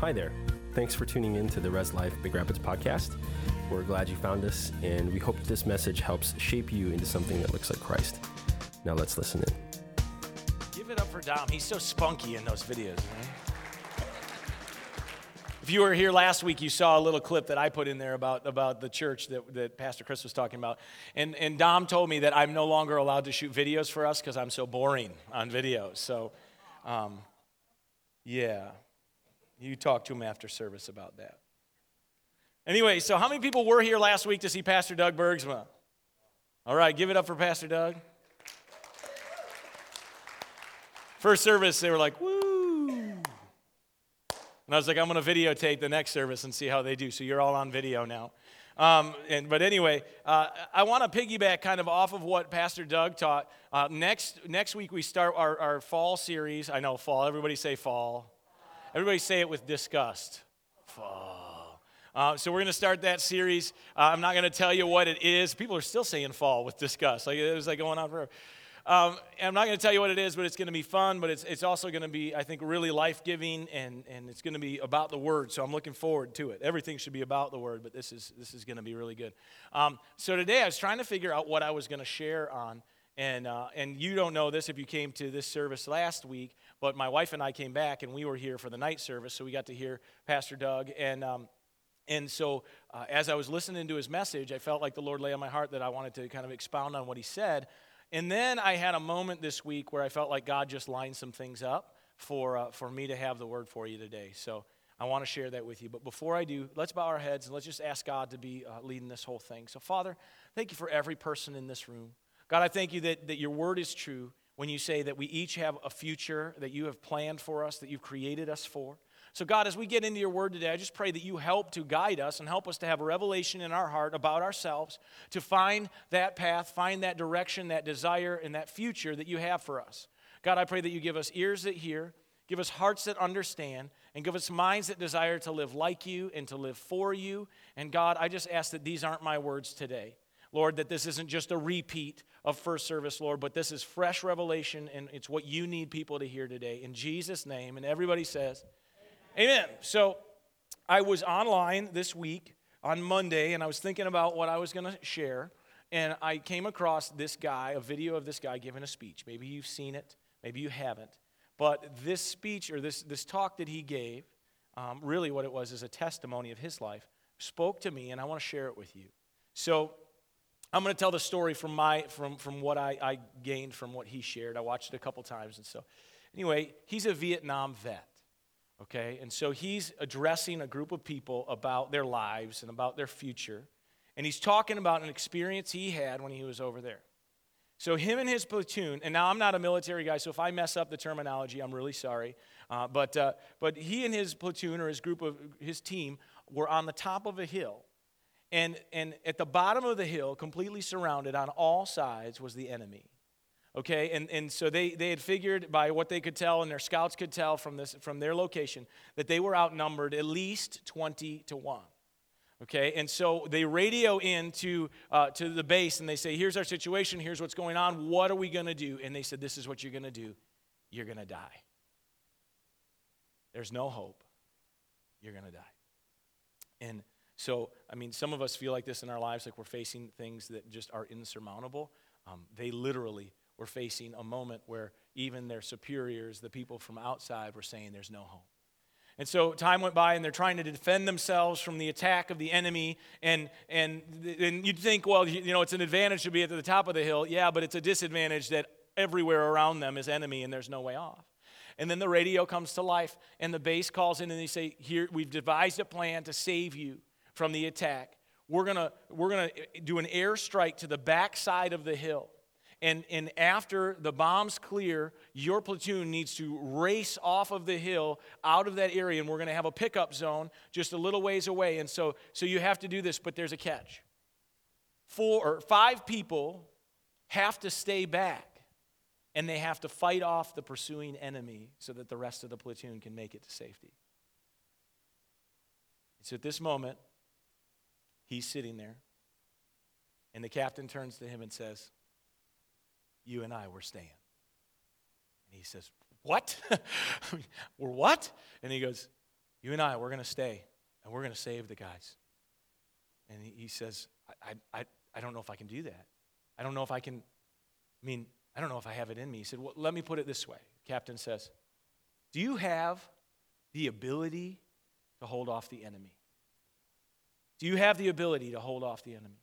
Hi there. Thanks for tuning in to the Res Life Big Rapids podcast. We're glad you found us, and we hope this message helps shape you into something that looks like Christ. Now let's listen in. Give it up for Dom. He's so spunky in those videos. If you were here last week, you saw a little clip that I put in there about, about the church that, that Pastor Chris was talking about. And, and Dom told me that I'm no longer allowed to shoot videos for us because I'm so boring on videos. So, um, yeah, you talk to him after service about that. Anyway, so how many people were here last week to see Pastor Doug Bergsma? All right, give it up for Pastor Doug. First service, they were like, woo. And I was like, I'm going to videotape the next service and see how they do. So you're all on video now. Um, and, but anyway, uh, I want to piggyback kind of off of what Pastor Doug taught. Uh, next, next week, we start our, our fall series. I know fall. Everybody say fall. Everybody say it with disgust. Fall. Uh, so we're going to start that series. Uh, I'm not going to tell you what it is. People are still saying fall with disgust. Like it was like going on forever. Um, I'm not going to tell you what it is, but it's going to be fun, but it's, it's also going to be, I think, really life giving, and, and it's going to be about the Word. So I'm looking forward to it. Everything should be about the Word, but this is, this is going to be really good. Um, so today I was trying to figure out what I was going to share on. And, uh, and you don't know this if you came to this service last week, but my wife and I came back and we were here for the night service, so we got to hear Pastor Doug. And, um, and so uh, as I was listening to his message, I felt like the Lord lay on my heart that I wanted to kind of expound on what he said. And then I had a moment this week where I felt like God just lined some things up for, uh, for me to have the word for you today. So I want to share that with you. But before I do, let's bow our heads and let's just ask God to be uh, leading this whole thing. So, Father, thank you for every person in this room. God, I thank you that, that your word is true when you say that we each have a future that you have planned for us, that you've created us for. So, God, as we get into your word today, I just pray that you help to guide us and help us to have a revelation in our heart about ourselves, to find that path, find that direction, that desire, and that future that you have for us. God, I pray that you give us ears that hear, give us hearts that understand, and give us minds that desire to live like you and to live for you. And God, I just ask that these aren't my words today. Lord, that this isn't just a repeat of first service, Lord, but this is fresh revelation and it's what you need people to hear today. In Jesus' name. And everybody says, Amen. So I was online this week on Monday and I was thinking about what I was going to share. And I came across this guy, a video of this guy giving a speech. Maybe you've seen it, maybe you haven't. But this speech or this, this talk that he gave, um, really what it was is a testimony of his life, spoke to me, and I want to share it with you. So I'm going to tell the story from, my, from, from what I, I gained from what he shared. I watched it a couple times. And so, anyway, he's a Vietnam vet. Okay? And so he's addressing a group of people about their lives and about their future. And he's talking about an experience he had when he was over there. So, him and his platoon, and now I'm not a military guy, so if I mess up the terminology, I'm really sorry. Uh, but, uh, but he and his platoon or his group of his team were on the top of a hill. And, and at the bottom of the hill, completely surrounded on all sides, was the enemy. Okay, and, and so they, they had figured by what they could tell, and their scouts could tell from, this, from their location, that they were outnumbered at least 20 to 1. Okay, and so they radio in to, uh, to the base and they say, Here's our situation, here's what's going on, what are we going to do? And they said, This is what you're going to do. You're going to die. There's no hope. You're going to die. And so, I mean, some of us feel like this in our lives, like we're facing things that just are insurmountable. Um, they literally were facing a moment where even their superiors, the people from outside, were saying there's no hope. And so time went by, and they're trying to defend themselves from the attack of the enemy. And, and, and you'd think, well, you know, it's an advantage to be at the top of the hill. Yeah, but it's a disadvantage that everywhere around them is enemy, and there's no way off. And then the radio comes to life, and the base calls in, and they say, Here, we've devised a plan to save you from the attack. We're going we're gonna eh, do an airstrike to the backside of the hill. And, and after the bombs clear, your platoon needs to race off of the hill out of that area, and we're going to have a pickup zone just a little ways away. And so, so you have to do this, but there's a catch. Four or five people have to stay back, and they have to fight off the pursuing enemy so that the rest of the platoon can make it to safety. So at this moment, he's sitting there, and the captain turns to him and says, you and I were staying. And he says, What? we're what? And he goes, You and I, we're going to stay and we're going to save the guys. And he, he says, I, I, I don't know if I can do that. I don't know if I can, I mean, I don't know if I have it in me. He said, Well, let me put it this way. Captain says, Do you have the ability to hold off the enemy? Do you have the ability to hold off the enemy?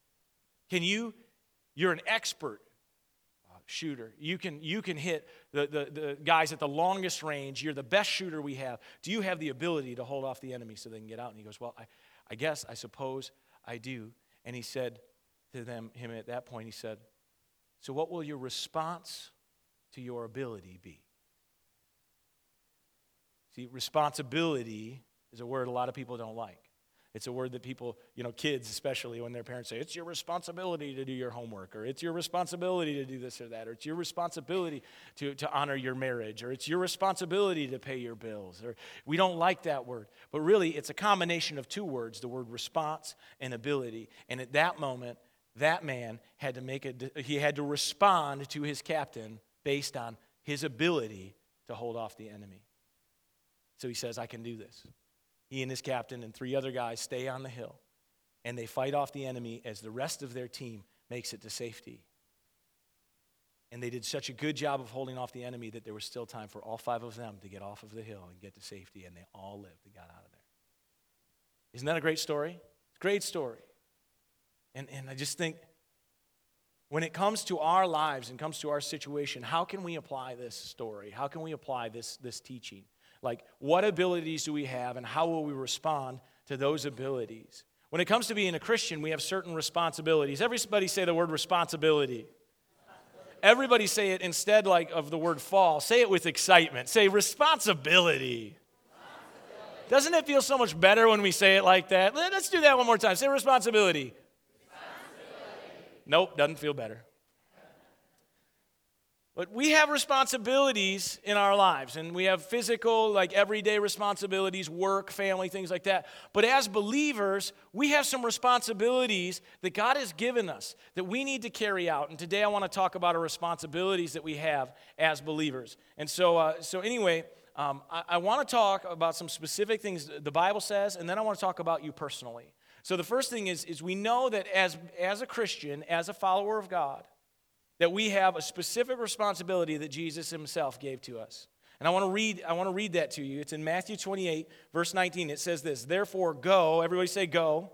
Can you, you're an expert uh, shooter. You can, you can hit the, the, the guys at the longest range. You're the best shooter we have. Do you have the ability to hold off the enemy so they can get out? And he goes, Well, I, I guess, I suppose I do. And he said to them, him at that point, he said, So what will your response to your ability be? See, responsibility is a word a lot of people don't like. It's a word that people, you know, kids especially, when their parents say, it's your responsibility to do your homework, or it's your responsibility to do this or that, or it's your responsibility to, to honor your marriage, or it's your responsibility to pay your bills. Or we don't like that word. But really, it's a combination of two words the word response and ability. And at that moment, that man had to make a, he had to respond to his captain based on his ability to hold off the enemy. So he says, I can do this. He and his captain and three other guys stay on the hill and they fight off the enemy as the rest of their team makes it to safety. And they did such a good job of holding off the enemy that there was still time for all five of them to get off of the hill and get to safety, and they all lived and got out of there. Isn't that a great story? Great story. And, and I just think when it comes to our lives and comes to our situation, how can we apply this story? How can we apply this, this teaching? Like, what abilities do we have, and how will we respond to those abilities? When it comes to being a Christian, we have certain responsibilities. Everybody say the word responsibility. Everybody say it instead like of the word fall. Say it with excitement. Say responsibility. responsibility. Doesn't it feel so much better when we say it like that? Let's do that one more time. Say responsibility. responsibility. Nope, doesn't feel better. But we have responsibilities in our lives, and we have physical, like everyday responsibilities, work, family, things like that. But as believers, we have some responsibilities that God has given us that we need to carry out. And today I want to talk about our responsibilities that we have as believers. And so, uh, so anyway, um, I, I want to talk about some specific things the Bible says, and then I want to talk about you personally. So the first thing is, is we know that as, as a Christian, as a follower of God, that we have a specific responsibility that Jesus himself gave to us. And I want to read I want to read that to you. It's in Matthew 28 verse 19. It says this, "Therefore go, everybody say go,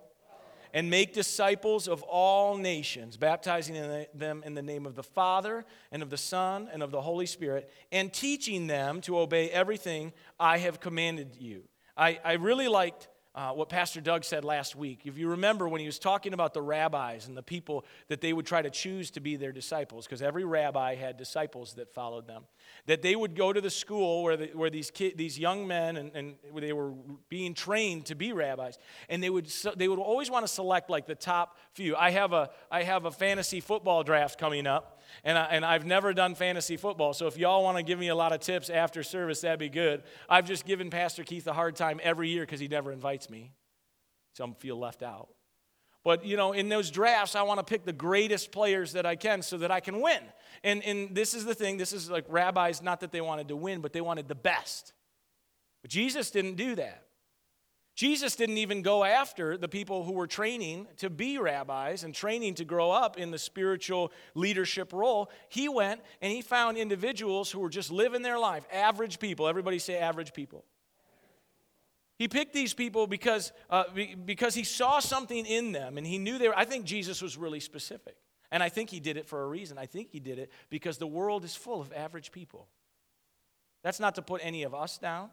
and make disciples of all nations, baptizing them in the name of the Father and of the Son and of the Holy Spirit, and teaching them to obey everything I have commanded you." I, I really liked uh, what Pastor Doug said last week. If you remember when he was talking about the rabbis and the people that they would try to choose to be their disciples, because every rabbi had disciples that followed them, that they would go to the school where, the, where these, these young men and, and they were being trained to be rabbis, and they would, they would always want to select like the top few. I have a, I have a fantasy football draft coming up and, I, and I've never done fantasy football. So if y'all want to give me a lot of tips after service, that'd be good. I've just given Pastor Keith a hard time every year because he never invites me. So I feel left out. But, you know, in those drafts, I want to pick the greatest players that I can so that I can win. And, and this is the thing this is like rabbis, not that they wanted to win, but they wanted the best. But Jesus didn't do that. Jesus didn't even go after the people who were training to be rabbis and training to grow up in the spiritual leadership role. He went and he found individuals who were just living their life, average people. Everybody say average people. He picked these people because, uh, because he saw something in them and he knew they were. I think Jesus was really specific. And I think he did it for a reason. I think he did it because the world is full of average people. That's not to put any of us down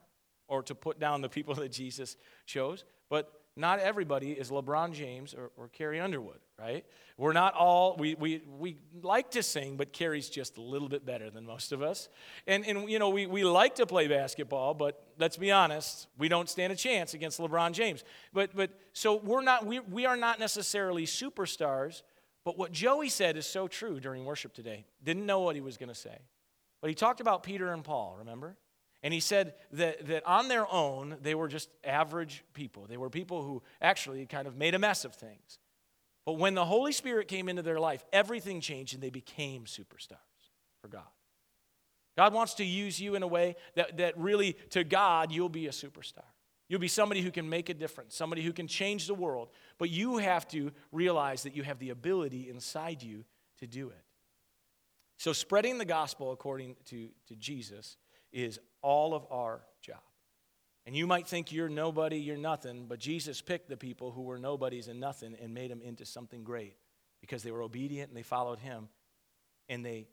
or to put down the people that Jesus chose. But not everybody is LeBron James or, or Carrie Underwood, right? We're not all, we, we, we like to sing, but Carrie's just a little bit better than most of us. And, and you know, we, we like to play basketball, but let's be honest, we don't stand a chance against LeBron James. But, but so we're not, we, we are not necessarily superstars, but what Joey said is so true during worship today. Didn't know what he was going to say. But he talked about Peter and Paul, remember? And he said that, that on their own, they were just average people. They were people who actually kind of made a mess of things. But when the Holy Spirit came into their life, everything changed and they became superstars for God. God wants to use you in a way that, that really, to God, you'll be a superstar. You'll be somebody who can make a difference, somebody who can change the world. But you have to realize that you have the ability inside you to do it. So, spreading the gospel according to, to Jesus is all of our job. And you might think you're nobody, you're nothing, but Jesus picked the people who were nobodies and nothing and made them into something great because they were obedient and they followed him and they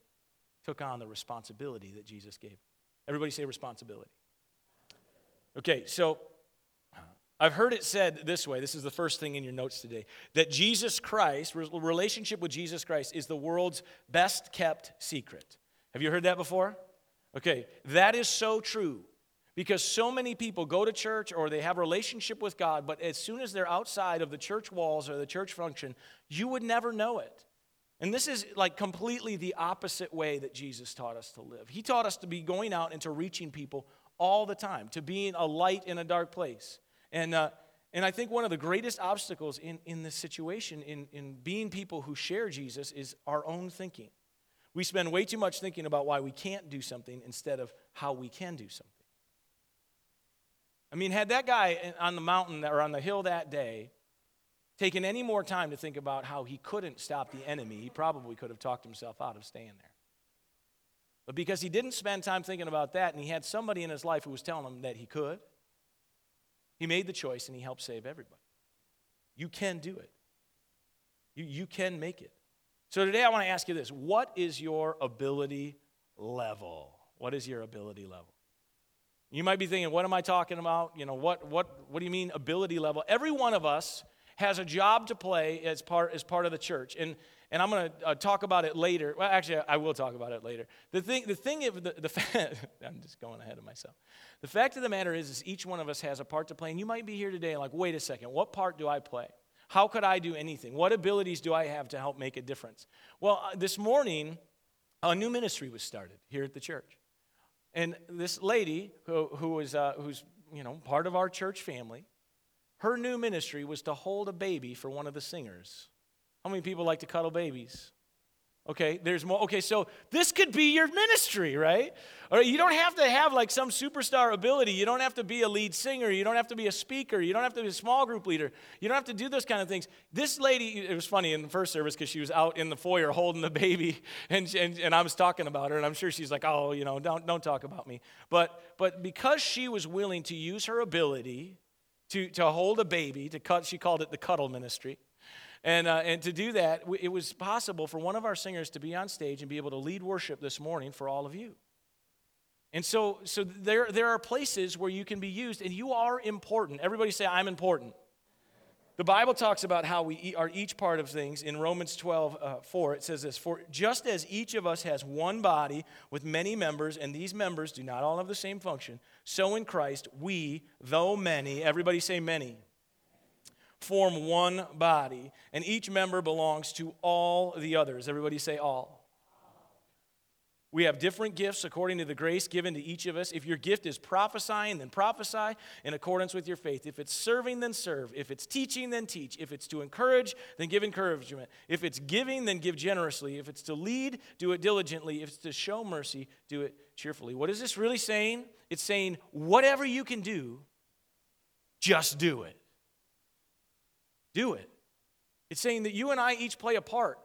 took on the responsibility that Jesus gave. Everybody say responsibility. Okay, so I've heard it said this way. This is the first thing in your notes today that Jesus Christ, relationship with Jesus Christ, is the world's best kept secret. Have you heard that before? Okay, that is so true because so many people go to church or they have a relationship with God, but as soon as they're outside of the church walls or the church function, you would never know it. And this is like completely the opposite way that Jesus taught us to live. He taught us to be going out and to reaching people all the time, to being a light in a dark place. And, uh, and I think one of the greatest obstacles in, in this situation, in, in being people who share Jesus, is our own thinking. We spend way too much thinking about why we can't do something instead of how we can do something. I mean, had that guy on the mountain or on the hill that day taken any more time to think about how he couldn't stop the enemy, he probably could have talked himself out of staying there. But because he didn't spend time thinking about that and he had somebody in his life who was telling him that he could, he made the choice and he helped save everybody. You can do it, you, you can make it. So today I want to ask you this What is your ability level? What is your ability level? You might be thinking, what am I talking about? You know, what, what, what do you mean ability level? Every one of us has a job to play as part, as part of the church. And, and I'm going to uh, talk about it later. Well, actually, I will talk about it later. The thing, the thing of the, the fact, I'm just going ahead of myself. The fact of the matter is, is each one of us has a part to play. And you might be here today and like, wait a second, what part do I play? How could I do anything? What abilities do I have to help make a difference? Well, uh, this morning, a new ministry was started here at the church. And this lady who, uh, who's you know, part of our church family, her new ministry was to hold a baby for one of the singers. How many people like to cuddle babies? Okay, there's more. Okay, so this could be your ministry, right? Or you don't have to have like some superstar ability. You don't have to be a lead singer. You don't have to be a speaker. You don't have to be a small group leader. You don't have to do those kind of things. This lady, it was funny in the first service because she was out in the foyer holding the baby, and, and, and I was talking about her, and I'm sure she's like, oh, you know, don't, don't talk about me. But, but because she was willing to use her ability to, to hold a baby, to cut, she called it the cuddle ministry. And, uh, and to do that, it was possible for one of our singers to be on stage and be able to lead worship this morning for all of you. And so, so there, there are places where you can be used, and you are important. Everybody say, I'm important. The Bible talks about how we are each part of things. In Romans 12, uh, 4, it says this For just as each of us has one body with many members, and these members do not all have the same function, so in Christ, we, though many, everybody say many, form one body, and each member belongs to all the others. Everybody say all. We have different gifts according to the grace given to each of us. If your gift is prophesying, then prophesy in accordance with your faith. If it's serving, then serve. If it's teaching, then teach. If it's to encourage, then give encouragement. If it's giving, then give generously. If it's to lead, do it diligently. If it's to show mercy, do it cheerfully. What is this really saying? It's saying, whatever you can do, just do it do it. It's saying that you and I each play a part,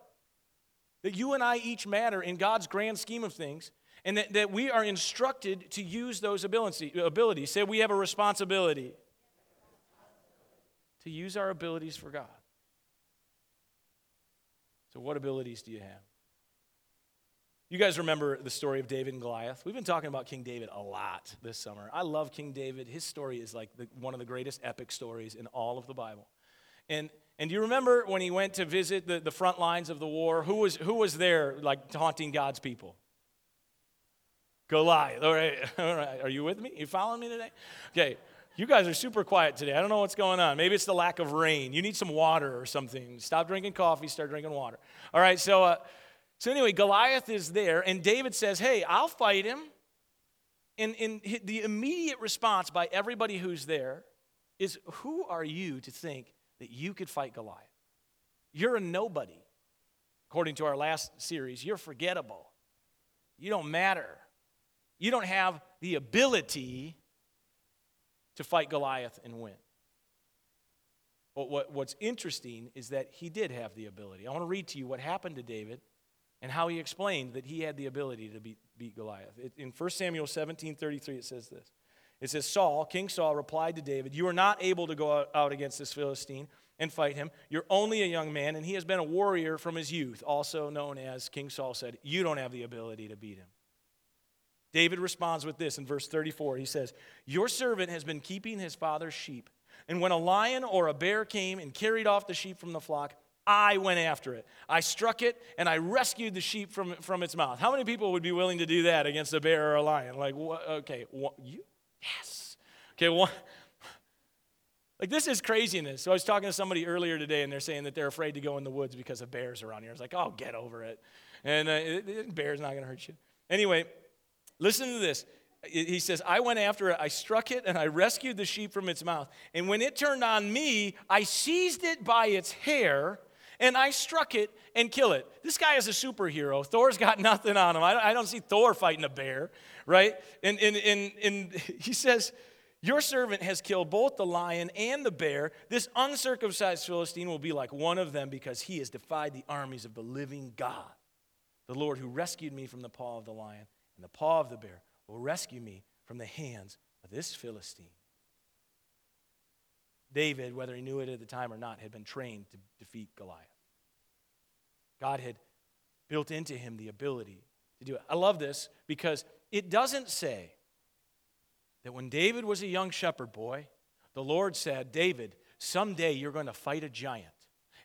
that you and I each matter in God's grand scheme of things, and that, that we are instructed to use those ability, abilities. Say we have a responsibility to use our abilities for God. So, what abilities do you have? You guys remember the story of David and Goliath? We've been talking about King David a lot this summer. I love King David. His story is like the, one of the greatest epic stories in all of the Bible. And, and do you remember when he went to visit the, the front lines of the war? Who was, who was there, like, taunting God's people? Goliath. All right. All right. Are you with me? You following me today? Okay. You guys are super quiet today. I don't know what's going on. Maybe it's the lack of rain. You need some water or something. Stop drinking coffee, start drinking water. All right. So, uh, so anyway, Goliath is there, and David says, Hey, I'll fight him. And, and the immediate response by everybody who's there is, Who are you to think that you could fight Goliath. You're a nobody. According to our last series, you're forgettable. You don't matter. You don't have the ability to fight Goliath and win. But what, what's interesting is that he did have the ability. I want to read to you what happened to David and how he explained that he had the ability to beat, beat Goliath. It, in 1 Samuel 17 33, it says this. It says, Saul, King Saul, replied to David, You are not able to go out against this Philistine and fight him. You're only a young man, and he has been a warrior from his youth, also known as King Saul said, You don't have the ability to beat him. David responds with this in verse 34. He says, Your servant has been keeping his father's sheep, and when a lion or a bear came and carried off the sheep from the flock, I went after it. I struck it and I rescued the sheep from, from its mouth. How many people would be willing to do that against a bear or a lion? Like, okay, you? Yes. Okay, what? Like, this is craziness. So, I was talking to somebody earlier today, and they're saying that they're afraid to go in the woods because of bears around here. I was like, oh, get over it. And uh, it, it, bear's not going to hurt you. Anyway, listen to this. He says, I went after it, I struck it, and I rescued the sheep from its mouth. And when it turned on me, I seized it by its hair and I struck it and kill it. This guy is a superhero. Thor's got nothing on him. I don't, see Thor fighting a bear, right? And, and, and, and he says, Your servant has killed both the lion and the bear. This uncircumcised Philistine will be like one of them because he has defied the armies of the living God. The Lord who rescued me from the paw of the lion and the paw of the bear will rescue me from the hands of this Philistine. David, whether he knew it at the time or not, had been trained to defeat Goliath. God had built into him the ability to do it. I love this because it doesn't say that when David was a young shepherd boy, the Lord said, David, someday you're going to fight a giant.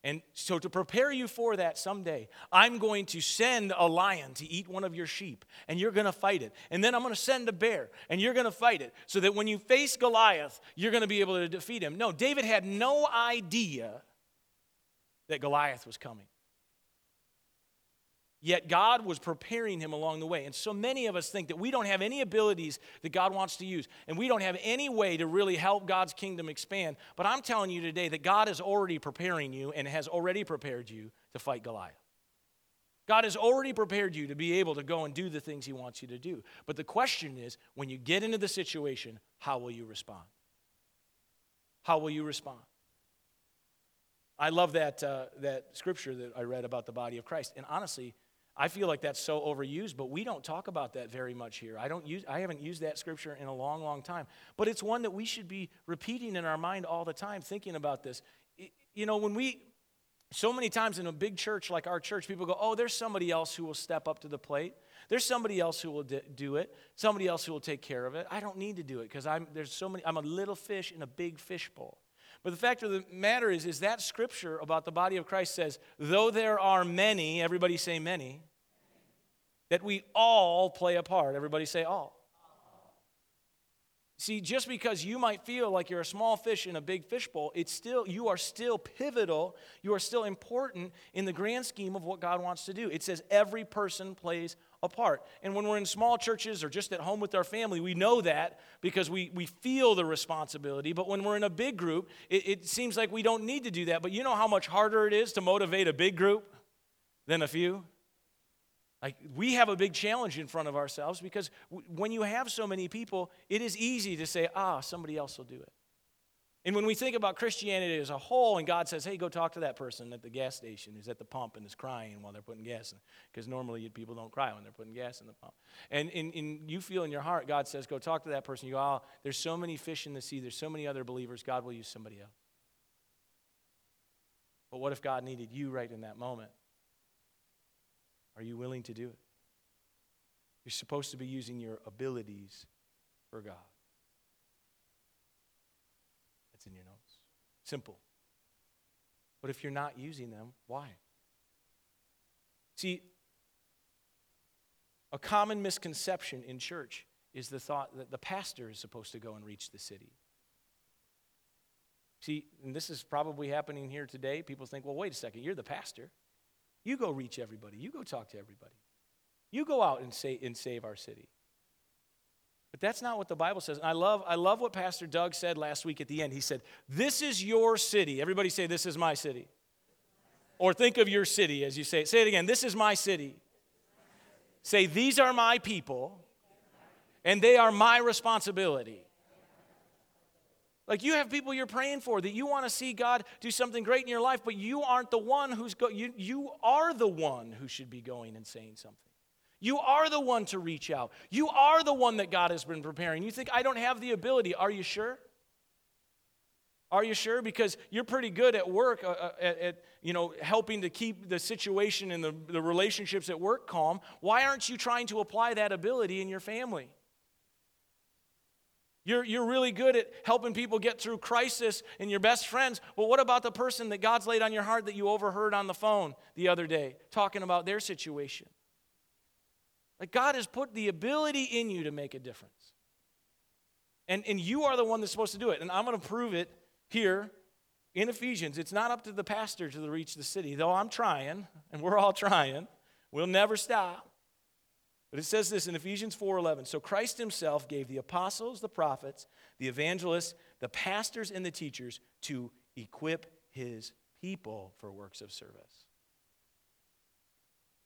And so, to prepare you for that someday, I'm going to send a lion to eat one of your sheep, and you're going to fight it. And then I'm going to send a bear, and you're going to fight it, so that when you face Goliath, you're going to be able to defeat him. No, David had no idea that Goliath was coming. Yet God was preparing him along the way. And so many of us think that we don't have any abilities that God wants to use, and we don't have any way to really help God's kingdom expand. But I'm telling you today that God is already preparing you and has already prepared you to fight Goliath. God has already prepared you to be able to go and do the things He wants you to do. But the question is when you get into the situation, how will you respond? How will you respond? I love that, uh, that scripture that I read about the body of Christ. And honestly, I feel like that's so overused, but we don't talk about that very much here. I don't use I haven't used that scripture in a long, long time. But it's one that we should be repeating in our mind all the time, thinking about this. You know, when we so many times in a big church like our church, people go, Oh, there's somebody else who will step up to the plate. There's somebody else who will do it, somebody else who will take care of it. I don't need to do it because I'm there's so many, I'm a little fish in a big fish bowl. But the fact of the matter is, is that scripture about the body of Christ says, though there are many, everybody say many, that we all play a part. Everybody say all. See, just because you might feel like you're a small fish in a big fishbowl, it's still you are still pivotal. You are still important in the grand scheme of what God wants to do. It says every person plays a part. And when we're in small churches or just at home with our family, we know that because we, we feel the responsibility. But when we're in a big group, it, it seems like we don't need to do that. But you know how much harder it is to motivate a big group than a few? Like, we have a big challenge in front of ourselves because w- when you have so many people, it is easy to say, ah, somebody else will do it. And when we think about Christianity as a whole, and God says, hey, go talk to that person at the gas station who's at the pump and is crying while they're putting gas in, because normally people don't cry when they're putting gas in the pump. And, and, and you feel in your heart, God says, go talk to that person. You go, oh, there's so many fish in the sea, there's so many other believers, God will use somebody else. But what if God needed you right in that moment? Are you willing to do it? You're supposed to be using your abilities for God. That's in your notes. Simple. But if you're not using them, why? See, a common misconception in church is the thought that the pastor is supposed to go and reach the city. See, and this is probably happening here today. People think, well, wait a second, you're the pastor. You go reach everybody. You go talk to everybody. You go out and, say, and save our city. But that's not what the Bible says. And I love, I love what Pastor Doug said last week at the end. He said, This is your city. Everybody say, This is my city. Or think of your city as you say it. Say it again. This is my city. Say, These are my people, and they are my responsibility. Like you have people you're praying for that you want to see God do something great in your life, but you aren't the one who's go, you, you are the one who should be going and saying something. You are the one to reach out. You are the one that God has been preparing. You think I don't have the ability. Are you sure? Are you sure? Because you're pretty good at work, uh, uh, at, at, you know, helping to keep the situation and the, the relationships at work calm. Why aren't you trying to apply that ability in your family? You're, you're really good at helping people get through crisis and your best friends. But what about the person that God's laid on your heart that you overheard on the phone the other day talking about their situation? Like God has put the ability in you to make a difference. And, and you are the one that's supposed to do it. And I'm going to prove it here in Ephesians. It's not up to the pastor to reach the city, though I'm trying, and we're all trying. We'll never stop. But it says this in Ephesians 4:11. So Christ himself gave the apostles, the prophets, the evangelists, the pastors and the teachers to equip his people for works of service.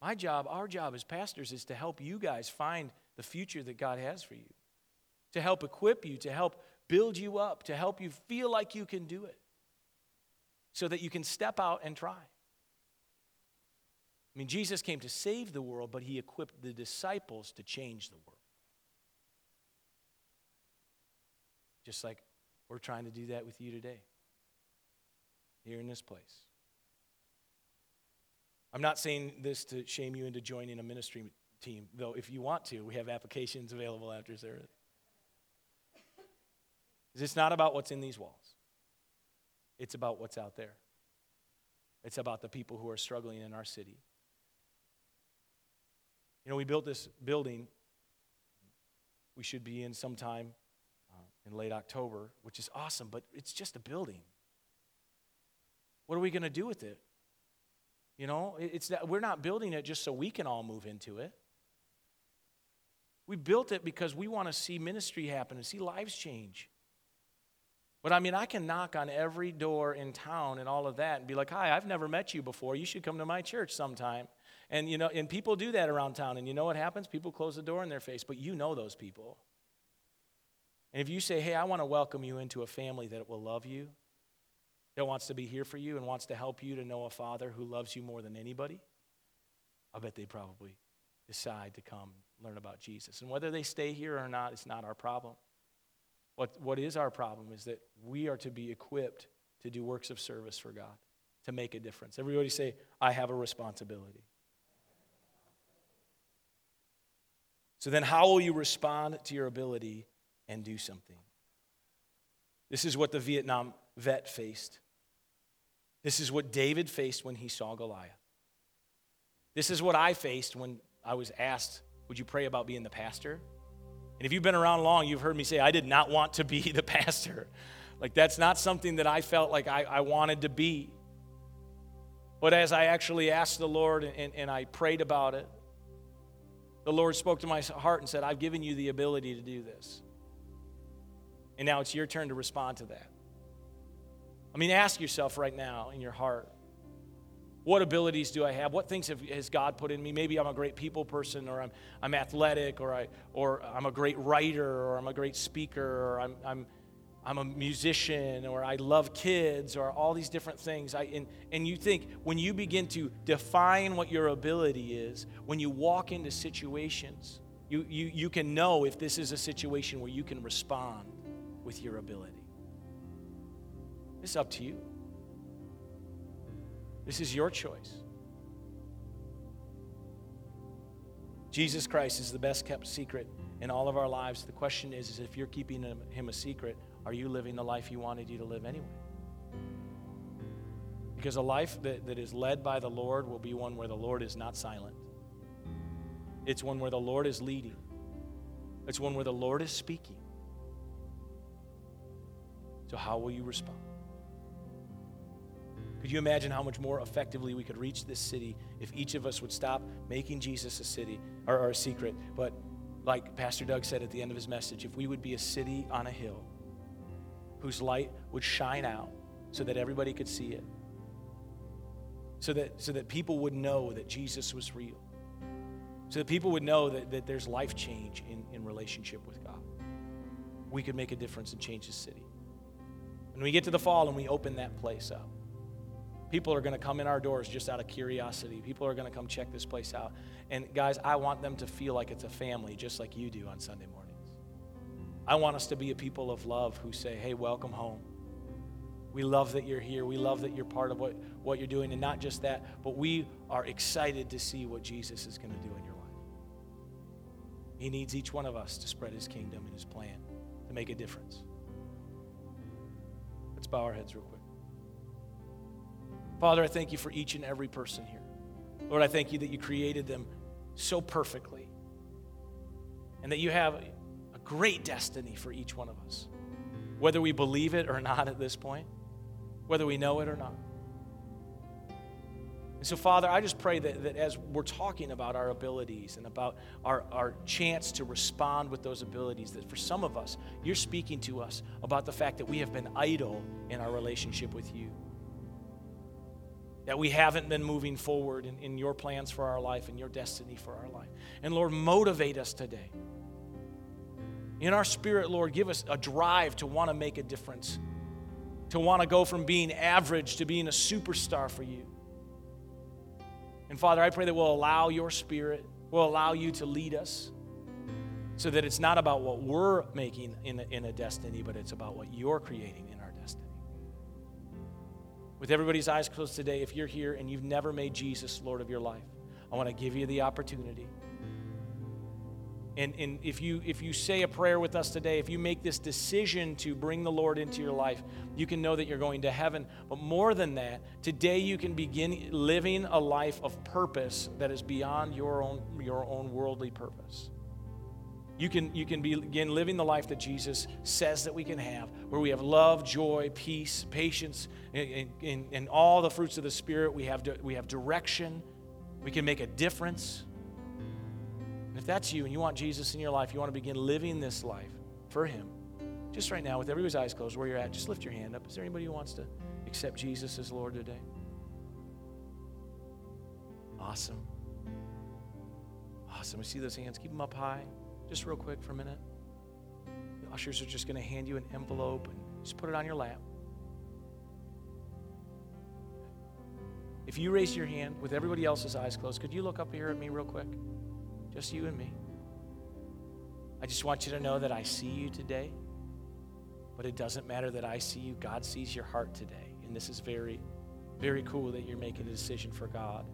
My job, our job as pastors is to help you guys find the future that God has for you. To help equip you, to help build you up, to help you feel like you can do it. So that you can step out and try. I mean, Jesus came to save the world, but he equipped the disciples to change the world. Just like we're trying to do that with you today, here in this place. I'm not saying this to shame you into joining a ministry team, though if you want to, we have applications available after service. It's not about what's in these walls, it's about what's out there. It's about the people who are struggling in our city. You know, we built this building. We should be in sometime uh, in late October, which is awesome, but it's just a building. What are we going to do with it? You know, it's that we're not building it just so we can all move into it. We built it because we want to see ministry happen and see lives change. But I mean, I can knock on every door in town and all of that and be like, Hi, I've never met you before. You should come to my church sometime. And you know, and people do that around town. And you know what happens? People close the door in their face, but you know those people. And if you say, hey, I want to welcome you into a family that will love you, that wants to be here for you and wants to help you to know a father who loves you more than anybody, I bet they probably decide to come learn about Jesus. And whether they stay here or not, it's not our problem. What, what is our problem is that we are to be equipped to do works of service for God, to make a difference. Everybody say, I have a responsibility. So then, how will you respond to your ability and do something? This is what the Vietnam vet faced. This is what David faced when he saw Goliath. This is what I faced when I was asked, Would you pray about being the pastor? And if you've been around long, you've heard me say, I did not want to be the pastor. Like, that's not something that I felt like I, I wanted to be. But as I actually asked the Lord and, and I prayed about it, the Lord spoke to my heart and said, I've given you the ability to do this. And now it's your turn to respond to that. I mean, ask yourself right now in your heart what abilities do I have? What things have, has God put in me? Maybe I'm a great people person, or I'm, I'm athletic, or, I, or I'm a great writer, or I'm a great speaker, or I'm, I'm I'm a musician or I love kids or all these different things. I, and, and you think when you begin to define what your ability is, when you walk into situations, you, you, you can know if this is a situation where you can respond with your ability. It's up to you. This is your choice. Jesus Christ is the best kept secret in all of our lives. The question is, is if you're keeping him a secret, are you living the life He wanted you to live anyway? Because a life that, that is led by the Lord will be one where the Lord is not silent. It's one where the Lord is leading. It's one where the Lord is speaking. So, how will you respond? Could you imagine how much more effectively we could reach this city if each of us would stop making Jesus a city or, or a secret? But, like Pastor Doug said at the end of his message, if we would be a city on a hill whose light would shine out so that everybody could see it. So that, so that people would know that Jesus was real. So that people would know that, that there's life change in, in relationship with God. We could make a difference and change the city. When we get to the fall and we open that place up, people are going to come in our doors just out of curiosity. People are going to come check this place out. And guys, I want them to feel like it's a family, just like you do on Sunday mornings. I want us to be a people of love who say, hey, welcome home. We love that you're here. We love that you're part of what, what you're doing. And not just that, but we are excited to see what Jesus is going to do in your life. He needs each one of us to spread his kingdom and his plan to make a difference. Let's bow our heads real quick. Father, I thank you for each and every person here. Lord, I thank you that you created them so perfectly and that you have a great destiny for each one of us, whether we believe it or not at this point, whether we know it or not. And so, Father, I just pray that, that as we're talking about our abilities and about our, our chance to respond with those abilities, that for some of us, you're speaking to us about the fact that we have been idle in our relationship with you. That we haven't been moving forward in, in your plans for our life and your destiny for our life. And Lord, motivate us today. In our spirit, Lord, give us a drive to want to make a difference, to want to go from being average to being a superstar for you. And Father, I pray that we'll allow your spirit, we'll allow you to lead us so that it's not about what we're making in a, in a destiny, but it's about what you're creating in. With everybody's eyes closed today, if you're here and you've never made Jesus Lord of your life, I want to give you the opportunity and, and if, you, if you say a prayer with us today, if you make this decision to bring the Lord into your life, you can know that you're going to heaven. But more than that, today you can begin living a life of purpose that is beyond your own, your own worldly purpose. You can, you can begin living the life that Jesus says that we can have, where we have love, joy, peace, patience, and, and, and all the fruits of the Spirit. We have, we have direction. We can make a difference And if that's you and you want Jesus in your life, you want to begin living this life for Him, just right now, with everybody's eyes closed, where you're at, just lift your hand up. Is there anybody who wants to accept Jesus as Lord today? Awesome. Awesome. We see those hands. Keep them up high. Just real quick for a minute. The ushers are just going to hand you an envelope and just put it on your lap. If you raise your hand with everybody else's eyes closed, could you look up here at me real quick? Just you and me. I just want you to know that I see you today, but it doesn't matter that I see you. God sees your heart today. And this is very, very cool that you're making a decision for God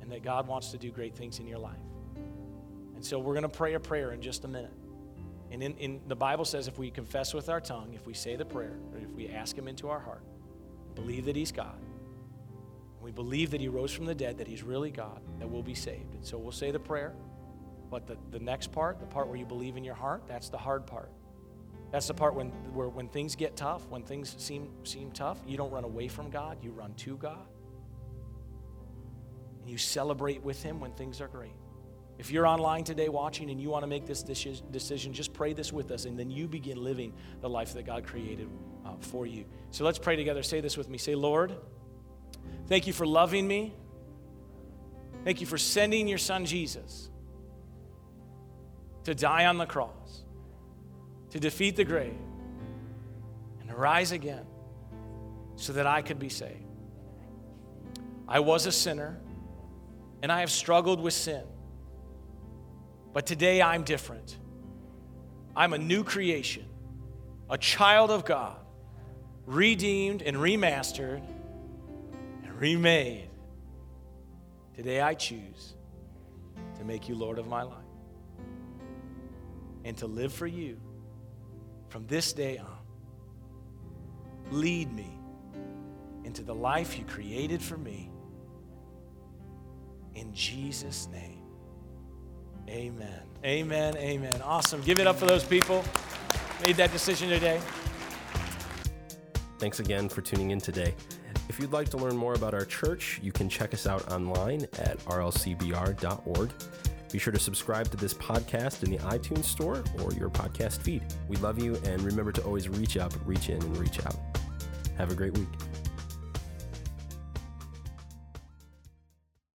and that God wants to do great things in your life. And so we're going to pray a prayer in just a minute. And in, in, the Bible says if we confess with our tongue, if we say the prayer, if we ask Him into our heart, believe that He's God, we believe that He rose from the dead, that He's really God, that we'll be saved. And so we'll say the prayer. But the, the next part, the part where you believe in your heart, that's the hard part. That's the part when, where when things get tough, when things seem, seem tough, you don't run away from God, you run to God. And you celebrate with Him when things are great. If you're online today watching and you want to make this decision, just pray this with us, and then you begin living the life that God created uh, for you. So let's pray together. Say this with me. Say, Lord, thank you for loving me. Thank you for sending your son Jesus to die on the cross, to defeat the grave, and to rise again so that I could be saved. I was a sinner, and I have struggled with sin. But today I'm different. I'm a new creation, a child of God, redeemed and remastered and remade. Today I choose to make you Lord of my life and to live for you from this day on. Lead me into the life you created for me. In Jesus' name. Amen. Amen. Amen. Awesome. Give it up for those people made that decision today. Thanks again for tuning in today. If you'd like to learn more about our church, you can check us out online at rlcbr.org. Be sure to subscribe to this podcast in the iTunes store or your podcast feed. We love you and remember to always reach up, reach in, and reach out. Have a great week.